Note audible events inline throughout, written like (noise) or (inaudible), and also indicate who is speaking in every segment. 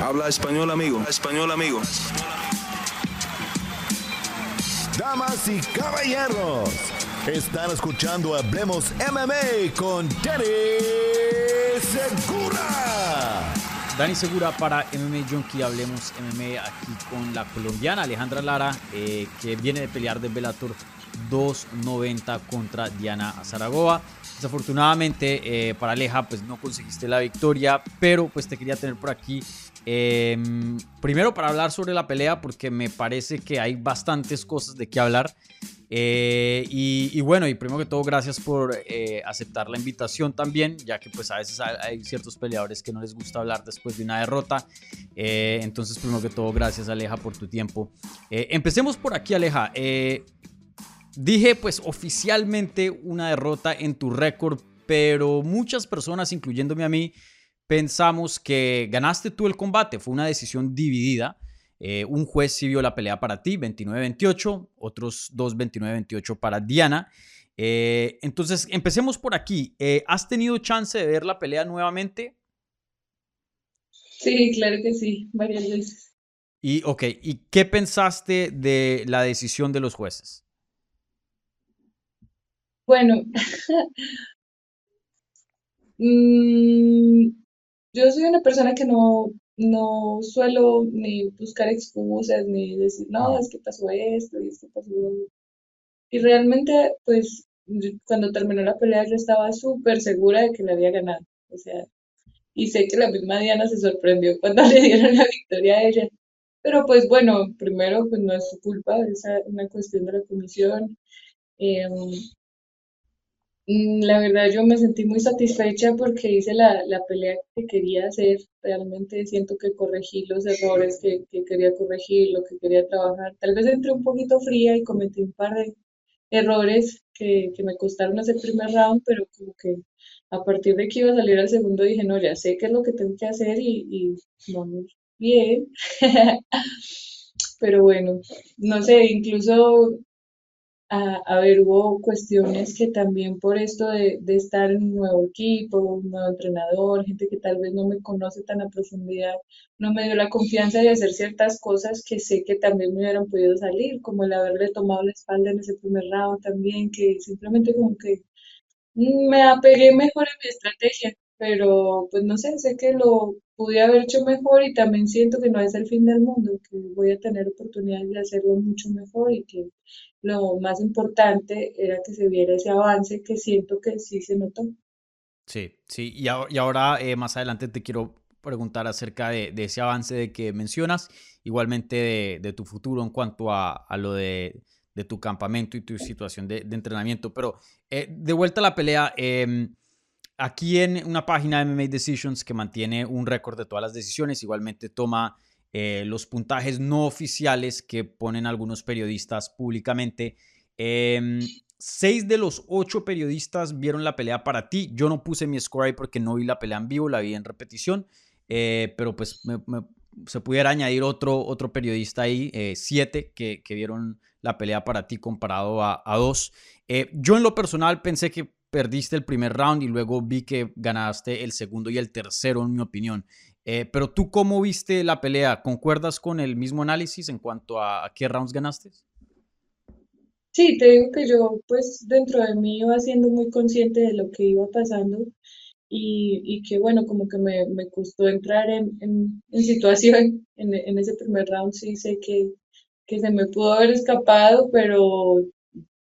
Speaker 1: Habla español, amigo. Español, amigo.
Speaker 2: Damas y caballeros, están escuchando Hablemos MMA con Danny Segura.
Speaker 3: Dani Segura para MMA Junkie, hablemos MMA aquí con la colombiana Alejandra Lara, eh, que viene de pelear de Bellator 290 contra Diana Zaragoza. Desafortunadamente eh, para Aleja pues no conseguiste la victoria, pero pues te quería tener por aquí Em, primero para hablar sobre la pelea, porque me parece que hay bastantes cosas de qué hablar. Eh, y, bueno, y primero que todo, gracias por eh, aceptar la invitación también, ya que pues a veces hay, ciertos peleadores que no les gusta hablar después de una derrota. Eh, entonces, primero que todo, gracias Aleja por tu tiempo. empecemos por aquí, Aleja. dije pues oficialmente una derrota en tu récord, pero muchas personas, incluyéndome a mí, pensamos que ganaste tú el combate. Fue una decisión dividida. Eh, un juez sí vio la pelea para ti, 29-28, otros dos 29-28 para Diana. Eh, entonces, empecemos por aquí. Eh, ¿Has tenido chance de ver la pelea nuevamente?
Speaker 4: Sí, claro que sí, varias veces.
Speaker 3: Y, ok, ¿y qué pensaste de la decisión de los jueces?
Speaker 4: Bueno, (laughs) mm, yo soy una persona que no, no suelo ni buscar excusas, ni decir, no, es que pasó esto y esto pasó. Y realmente, pues, cuando terminó la pelea, yo estaba súper segura de que le había ganado. O sea, y sé que la misma Diana se sorprendió cuando (laughs) le dieron la victoria a ella. Pero pues bueno, primero, pues no es su culpa, es una cuestión de la comisión. Em, la verdad yo me sentí muy satisfecha porque hice la, la pelea que quería hacer. Realmente siento que corregí los errores que, que quería corregir, lo que quería trabajar. Tal vez entré un poquito fría y cometí un par de errores que, que me costaron hacer primer round, pero como que a partir de que iba a salir al segundo dije, no, ya sé qué es lo que tengo que hacer y, y vamos bien. (laughs) Pero bueno, no sé, incluso a, ver, hubo cuestiones que también por esto de, de, estar en un nuevo equipo, un nuevo entrenador, gente que tal vez no me conoce tan a profundidad, no me dio la confianza de hacer ciertas cosas que sé que también me hubieran podido salir, como el haberle tomado la espalda en ese primer round también, que simplemente como que me apegué mejor a mi estrategia, pero pues no sé, sé que lo pude haber hecho mejor y también siento que no es el fin del mundo, que voy a tener oportunidades de hacerlo mucho mejor y que lo más importante era que se viera ese avance que siento que sí se notó.
Speaker 3: Sí, sí, y, ahora eh, más adelante te quiero preguntar acerca de, ese avance de que mencionas, igualmente de, tu futuro en cuanto a, lo de, tu campamento y tu situación de, entrenamiento, pero eh, de vuelta a la pelea, em, aquí en una página de MMA Decisions que mantiene un récord de todas las decisiones, igualmente toma eh, los puntajes no oficiales que ponen algunos periodistas públicamente. Em, seis de los ocho periodistas vieron la pelea para ti. Yo no puse mi score ahí porque no vi la pelea en vivo, la vi en repetición. Eh, pero pues se pudiera añadir otro, otro periodista ahí, eh, siete, que, vieron la pelea para ti comparado a dos. yo en lo personal pensé que perdiste el primer round y luego vi que ganaste el segundo y el tercero, en mi opinión. Eh, pero tú, ¿cómo viste la pelea? ¿Concuerdas con el mismo análisis en cuanto a, qué rounds ganaste?
Speaker 4: Sí, te digo que yo, pues, dentro de mí iba siendo muy consciente de lo que iba pasando y, que, bueno, como que me, me costó entrar en, en, en situación en, en, ese primer round. Sí sé que, que se me pudo haber escapado, pero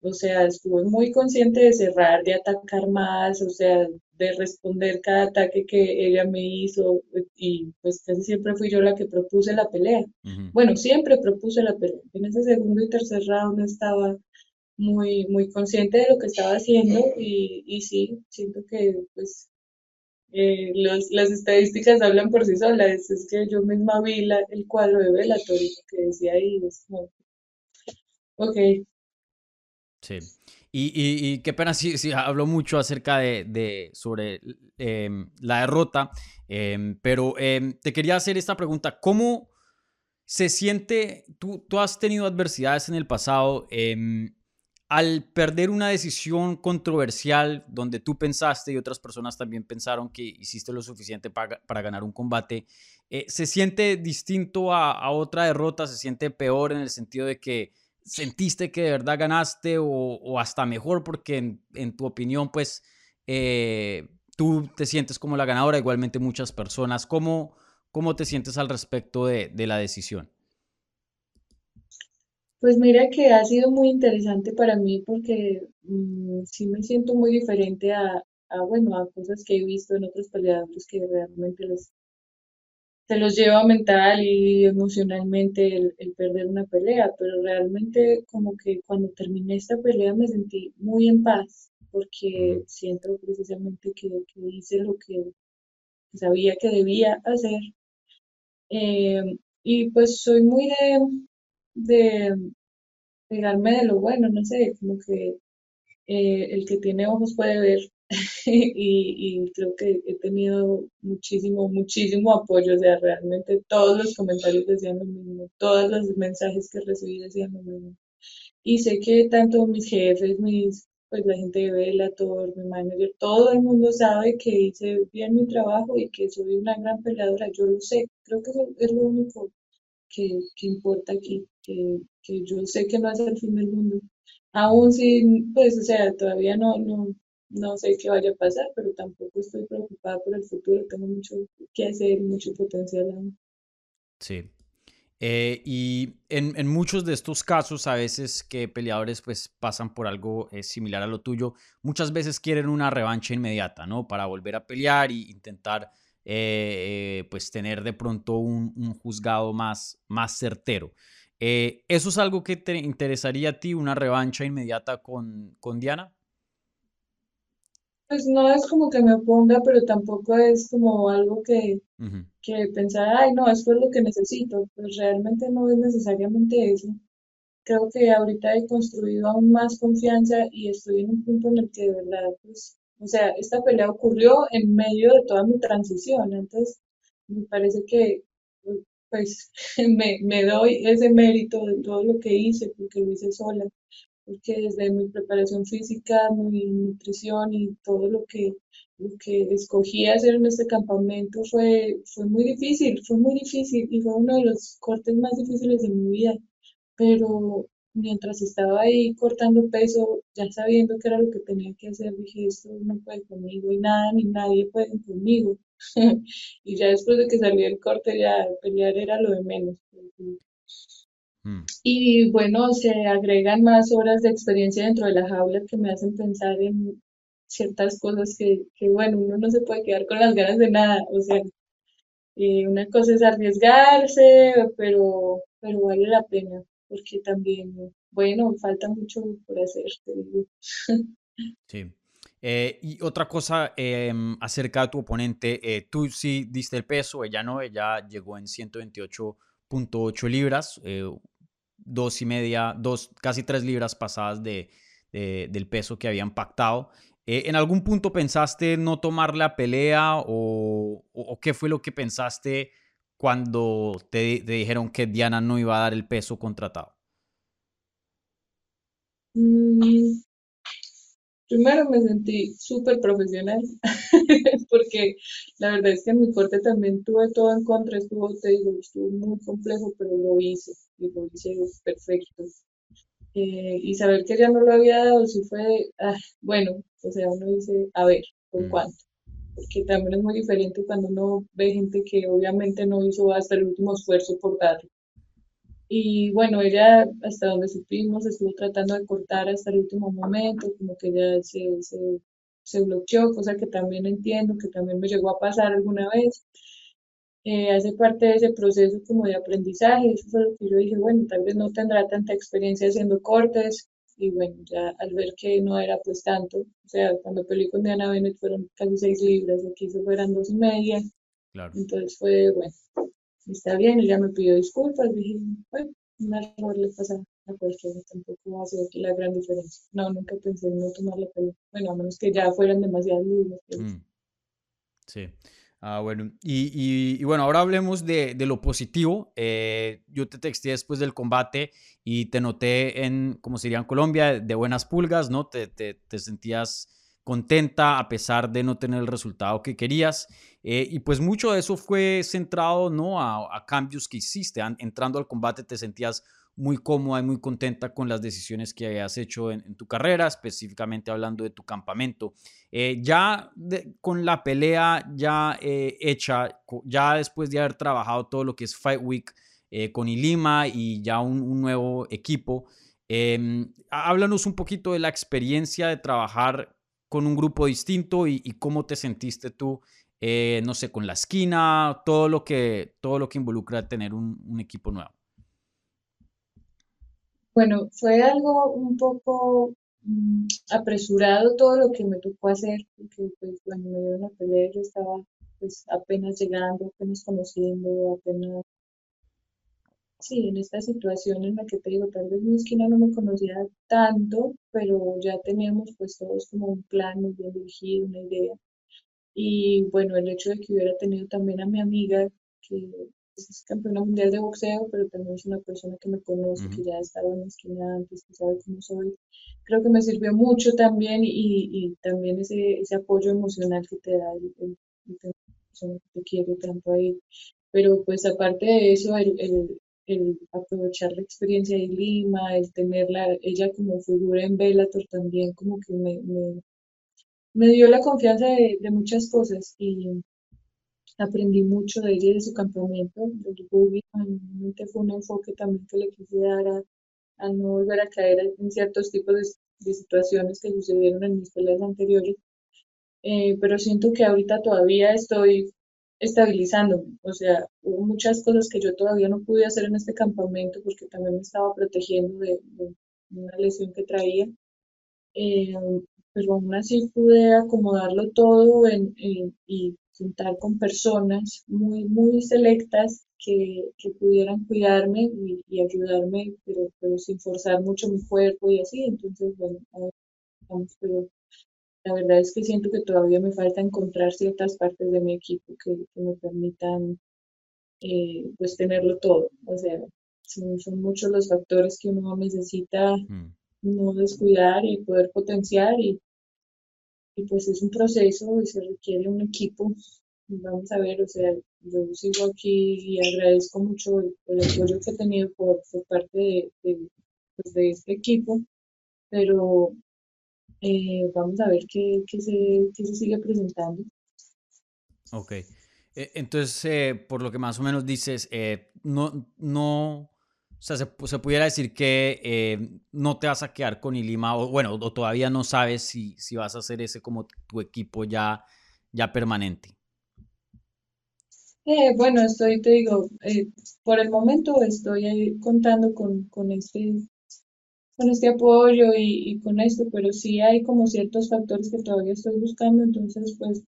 Speaker 4: o sea, estuve muy consciente de cerrar, de atacar más, o sea, de responder cada ataque que ella me hizo y pues casi siempre fui yo la que propuse la pelea. Bueno, siempre propuse la pelea. En ese segundo y tercer round estaba muy, muy consciente de lo que estaba haciendo y, y sí, siento que pues eh, las estadísticas hablan por sí solas. Es que yo misma vi la, el cuadro de velatorio que decía ahí, es como, ok,
Speaker 3: Sí. Y, qué pena si, si hablo mucho acerca de, sobre em, la derrota, em, pero em, te quería hacer esta pregunta. ¿Cómo se siente, tú, tú has tenido adversidades en el pasado, al perder una decisión controversial donde tú pensaste y otras personas también pensaron que hiciste lo suficiente para, para ganar un combate, eh, ¿se siente distinto a, otra derrota? ¿Se siente peor en el sentido de que sentiste que de verdad ganaste o, hasta mejor porque en, tu opinión, pues, eh, tú te sientes como la ganadora, igualmente muchas personas. ¿Cómo, cómo te sientes al respecto de, la decisión?
Speaker 4: Pues mira que ha sido muy interesante para mí porque mm, sí me siento muy diferente a, bueno, a cosas que he visto en otros peleadores que realmente les, se los lleva mental y emocionalmente el, perder una pelea, pero realmente como que cuando terminé esta pelea me sentí muy en paz porque siento precisamente que, hice lo que sabía que debía hacer. Eh, y pues soy muy de, de pegarme de lo bueno, no sé, como que eh, el que tiene ojos puede ver (laughs) y, creo que he tenido muchísimo, muchísimo apoyo, o sea, realmente todos los comentarios decían lo mismo, todos los mensajes que recibí decían lo mismo. Y sé que tanto mis jefes, mis, pues la gente de Bellator, mi manager, todo el mundo sabe que hice bien mi trabajo y que soy una gran peleadora, yo lo sé, creo que eso es lo único que, que importa aquí, que, que yo sé que no es el fin del mundo. Aún si, pues, o sea, todavía no, no, no sé qué vaya a pasar, pero tampoco estoy preocupada por el futuro, tengo mucho que hacer, mucho potencial aún.
Speaker 3: Sí. Eh, y en, muchos de estos casos, a veces que peleadores pues pasan por algo eh, similar a lo tuyo, muchas veces quieren una revancha inmediata, ¿no? Para volver a pelear e intentar eh, pues tener de pronto un, juzgado más, más certero. ¿Eso es algo que te interesaría a ti, una revancha inmediata con, con Diana?
Speaker 4: Pues no es como que me oponga, pero tampoco es como algo que, que pensar, ay, no, esto es lo que necesito. Pues realmente no es necesariamente eso. Creo que ahorita he construido aún más confianza y estoy en un punto en el que de verdad, pues, o sea, esta pelea ocurrió en medio de toda mi transición. Entonces, me parece que, pues, (laughs) me, me doy ese mérito de todo lo que hice, porque lo hice sola porque desde mi preparación física, mi nutrición y todo lo que, lo que escogí hacer en este campamento fue, fue muy difícil, fue muy difícil y fue uno de los cortes más difíciles de mi vida. Pero mientras estaba ahí cortando peso, ya sabiendo que era lo que tenía que hacer, dije, esto no puede conmigo y nada ni nadie puede conmigo. (laughs) y ya después de que salí el corte, ya pelear era lo de menos. Mm. Y bueno, se agregan más horas de experiencia dentro de la jaula que me hacen pensar en ciertas cosas que, que bueno, uno no se puede quedar con las ganas de nada. O sea, eh, una cosa es arriesgarse, pero, pero vale la pena, porque también, bueno, falta mucho por hacer, (laughs)
Speaker 3: Sí. Eh, y otra cosa em, acerca de tu oponente, eh, tú sí diste el peso, ella no, ella llegó en 128.8 libras, dos y media, dos, casi tres libras pasadas de, del peso que habían pactado. Eh, ¿En algún punto pensaste no tomar la pelea o, qué fue lo que pensaste cuando te, dijeron que Diana no iba a dar el peso contratado?
Speaker 4: Mm, primero me sentí súper profesional (laughs) porque la verdad es que en mi corte también tuve todo en contra, estuvo, te digo, estuvo muy complejo, pero lo hice y lo hice perfecto. Eh, y saber que ya no lo había dado, sí fue, ah, bueno, o sea, uno dice, a ver, ¿por mm. cuánto? Porque también es muy diferente cuando uno ve gente que obviamente no hizo hasta el último esfuerzo por darlo. Y bueno, ella, hasta donde supimos, estuvo tratando de cortar hasta el último momento, como que ya se, se, se bloqueó, cosa que también entiendo, que también me llegó a pasar alguna vez eh, hace parte de ese proceso como de aprendizaje. Eso fue lo que yo dije, bueno, tal vez no tendrá tanta experiencia haciendo cortes. Y bueno, ya al ver que no era pues tanto, o sea, cuando peleé con Diana Bennett fueron casi seis libras, aquí se fueran dos y media. Claro. Entonces fue, bueno, está bien, ella me pidió disculpas, dije, bueno, un error le pasa a cualquiera, tampoco va a ser la gran diferencia. No, nunca pensé en no tomar la pelea, bueno, a menos que ya fueran demasiadas libras. Mm.
Speaker 3: Sí. Ah, bueno, y, bueno, ahora hablemos de, lo positivo. Eh, yo te texté después del combate y te noté en, como sería en Colombia, de buenas pulgas, ¿no? Te, te, sentías contenta a pesar de no tener el resultado que querías. Eh, y pues mucho de eso fue centrado ¿no? a, a cambios que hiciste. entrando al combate te sentías muy cómoda y muy contenta con las decisiones que hayas hecho en, tu carrera, específicamente hablando de tu campamento. Eh, ya con la pelea ya eh, hecha, ya después de haber trabajado todo lo que es Fight Week eh, con Ilima y ya un, nuevo equipo, em, háblanos un poquito de la experiencia de trabajar con un grupo distinto y, cómo te sentiste tú, no sé, con la esquina, todo lo que, todo lo que involucra tener un equipo nuevo.
Speaker 4: Bueno, fue algo un poco mm, apresurado todo lo que me tocó hacer, porque pues cuando me dieron la pelea yo estaba pues apenas llegando, apenas conociendo, apenas, sí, en esta situación en la que te digo, tal vez mi esquina no me conocía tanto, pero ya teníamos pues todos como un plan muy bien dirigido, una idea. Y bueno, el hecho de que hubiera tenido también a mi amiga, que es campeona mundial de boxeo, pero también es una persona que me conoce, que ya ha estado en la esquina antes, que sabe cómo soy. Creo que me sirvió mucho también y, y también ese, ese apoyo emocional que te da el, el, persona que te quiere tanto ahí. Pero pues aparte de eso, el, el, el aprovechar la experiencia de Lima, el tenerla, ella como figura en Bellator también como que me, me, me dio la confianza de, de muchas cosas y aprendí mucho de ella y de su campamento, del realmente fue un enfoque también que le quise dar a, no volver a caer en ciertos tipos de, situaciones que sucedieron en mis peleas anteriores, eh, pero siento que ahorita todavía estoy estabilizándome, o sea, hubo muchas cosas que yo todavía no pude hacer en este campamento porque también me estaba protegiendo de, una lesión que traía, eh, pero aún así pude acomodarlo todo en, y juntar con personas muy, muy selectas que, que pudieran cuidarme y, ayudarme, pero, pero, sin forzar mucho mi cuerpo y así. Entonces, bueno, vamos, pero la verdad es que siento que todavía me falta encontrar ciertas partes de mi equipo que, que me permitan eh, pues tenerlo todo. O sea, son, son, muchos los factores que uno necesita mm. no descuidar y poder potenciar y y pues es un proceso y se requiere un equipo. Vamos a ver, o sea, yo sigo aquí y agradezco mucho el, apoyo que he tenido por, parte de, pues, de, este equipo, pero eh, vamos a ver qué, qué, se, qué se sigue presentando.
Speaker 3: Ok. E, entonces, eh, por lo que más o menos dices, eh, no, no, o sea, se, pudiera decir que eh, no te vas a quedar con Ilima, o bueno, o todavía no sabes si, si vas a hacer ese como tu equipo ya, ya permanente.
Speaker 4: Eh, bueno, estoy, te digo, eh, por el momento estoy contando con, con, este, con este apoyo y, y, con esto, pero sí hay como ciertos factores que todavía estoy buscando, entonces pues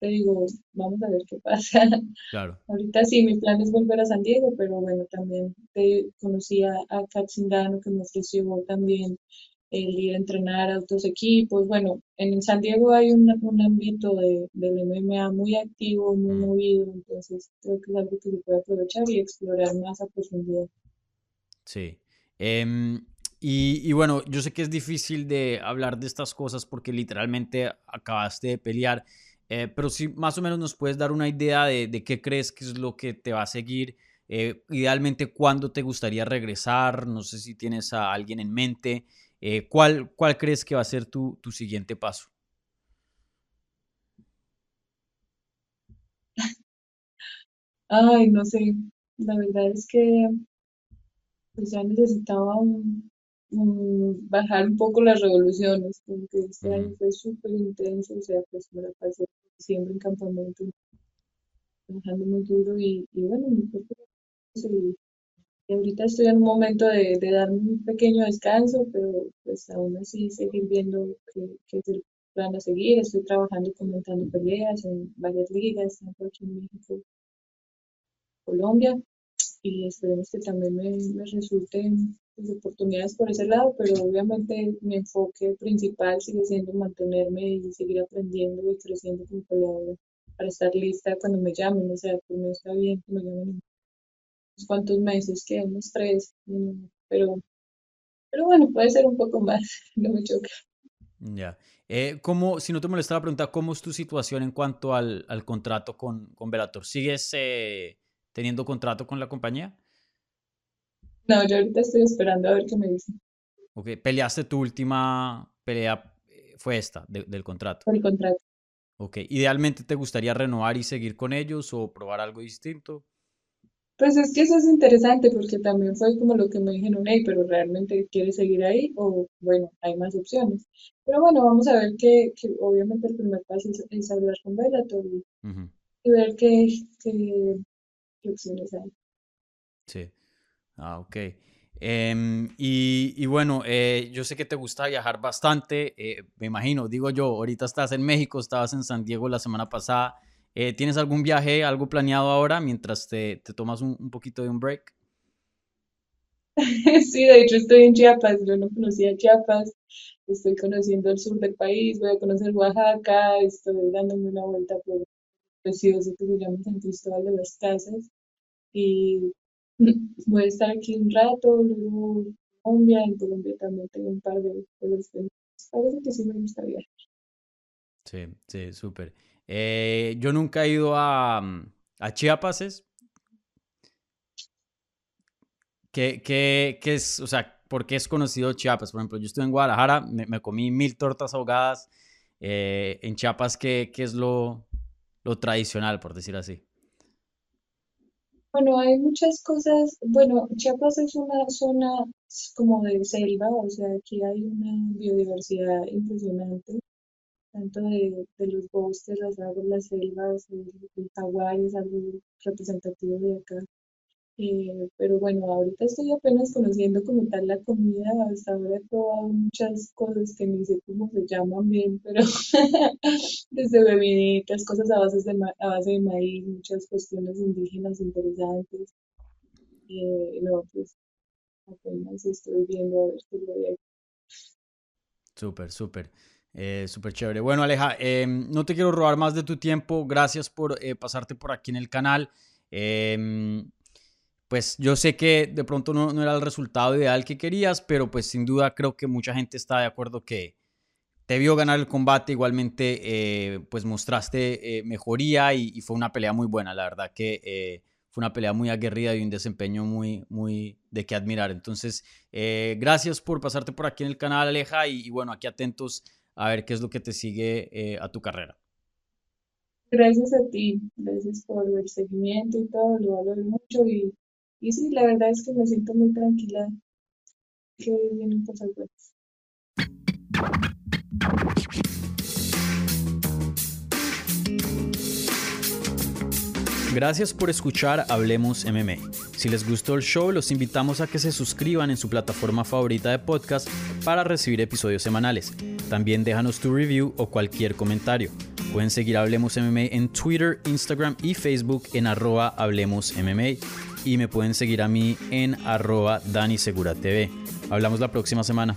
Speaker 4: te digo, vamos a ver qué pasa. (laughs)
Speaker 3: Claro.
Speaker 4: Ahorita sí, mi plan es volver a San Diego, pero bueno, también te conocí a, a que me ofreció también el ir a entrenar a otros equipos. Bueno, en San Diego hay un, un ámbito de, del MMA muy activo, muy mm. movido, entonces creo que es algo que se puede aprovechar y explorar más a profundidad.
Speaker 3: Sí. Em, y, y, bueno, yo sé que es difícil de hablar de estas cosas porque literalmente acabaste de pelear eh, pero si más o menos nos puedes dar una idea de, qué crees que es lo que te va a seguir. Eh, idealmente, ¿cuándo te gustaría regresar? No sé si tienes a alguien en mente. Eh, ¿cuál, ¿Cuál crees que va a ser tu, tu siguiente paso? (laughs)
Speaker 4: Ay, no sé. La verdad es que pues ya necesitaba un, bajar un poco las revoluciones, porque este año fue súper intenso, o sea, pues me la pasé siempre en campamento, trabajando muy duro y, y bueno, mi cuerpo y, ahorita estoy en un momento de, de dar un pequeño descanso, pero pues aún así seguir viendo qué es el plan a seguir, estoy trabajando y comentando peleas en varias ligas, tanto aquí en México, Colombia, y esperemos que también me, me resulten pues, oportunidades por ese lado, pero obviamente mi enfoque principal sigue siendo mantenerme y seguir aprendiendo y creciendo como peleadora para estar lista cuando me llamen. O sea, pues no está bien que me llamen en unos cuantos meses, que unos tres, pero, pero bueno, puede ser un poco más, (laughs) no me choca.
Speaker 3: Ya. Eh, ¿cómo, si no te molesta la pregunta, ¿cómo es tu situación en cuanto al, al contrato con, con Bellator? ¿Sigues eh, teniendo contrato con la compañía?
Speaker 4: No, yo ahorita estoy esperando a ver qué me dicen.
Speaker 3: Ok, peleaste tu última pelea, eh, fue esta, de- del contrato.
Speaker 4: El contrato.
Speaker 3: Ok, idealmente te gustaría renovar y seguir con ellos o probar algo distinto.
Speaker 4: Pues es que eso es interesante porque también fue como lo que me dijeron, hey, pero realmente quieres seguir ahí o bueno, hay más opciones. Pero bueno, vamos a ver que, que obviamente el primer paso es, es hablar con Bellator y, y ver qué, qué, qué opciones hay.
Speaker 3: Sí. Ah, ok. Em, y, y bueno, eh, yo sé que te gusta viajar bastante, eh, me imagino, digo yo, ahorita estás en México, estabas en San Diego la semana pasada. Eh, ¿tienes algún viaje, algo planeado ahora mientras te, te tomas un, un poquito de un break? (laughs)
Speaker 4: Sí, de hecho estoy en Chiapas, yo no conocía Chiapas, estoy conociendo el sur del país, voy a conocer Oaxaca, estoy dándome una vuelta por precioso que se llama San Cristóbal de las Casas y (laughs) voy a estar aquí un rato, luego Colombia, en Colombia también tengo un par de pendientes. Parece que sí me gusta viajar.
Speaker 3: Sí, sí, súper. Eh, yo nunca he ido a, mm, a Chiapas, ¿es? ¿Qué, qué, qué es, o sea, por qué es conocido Chiapas? Por ejemplo, yo estuve en Guadalajara, me, me comí mil tortas ahogadas. eh, en Chiapas, ¿qué, qué es lo, lo tradicional, por decir así?
Speaker 4: Bueno, hay muchas cosas, bueno, Chiapas es una zona como de selva, o sea, aquí hay una biodiversidad impresionante. tanto de, de los bosques, las aguas, las selvas, el, el es algo representativo de acá. Eh, pero bueno, ahorita estoy apenas conociendo como tal la comida, hasta ahora he probado muchas cosas que ni sé cómo se llaman bien, pero (laughs) desde bebiditas, cosas a base de, a base de maíz, muchas cuestiones indígenas interesantes. Eh, no, pues apenas estoy viendo a ver qué lo de
Speaker 3: Súper, súper. eh, súper chévere. Bueno, Aleja, em, no te quiero robar más de tu tiempo. Gracias por eh, pasarte por aquí en el canal. Pues yo sé que de pronto no, era el resultado ideal que querías, pero pues sin duda creo que mucha gente está de acuerdo que te vio ganar el combate. Igualmente, eh, pues mostraste eh, mejoría y, fue una pelea muy buena. La verdad que eh, fue una pelea muy aguerrida y un desempeño muy, muy de qué admirar. Entonces, gracias por pasarte por aquí en el canal, Aleja, y, y bueno, aquí atentos a ver qué es lo que te sigue a tu carrera.
Speaker 4: Gracias a ti, gracias por el seguimiento y todo, lo valoro mucho y, y sí, la verdad es que me siento muy tranquila que vienen cosas buenas.
Speaker 3: Gracias por escuchar Hablemos MMA. Si les gustó el show, los invitamos a que se suscriban en su plataforma favorita de podcast para recibir episodios semanales. También déjanos tu review o cualquier comentario. Pueden seguir Hablemos MMA en Twitter, Instagram y Facebook en arroba Hablemos MMA. Y me pueden seguir a mí en arroba Dani Segura TV. Hablamos la próxima semana.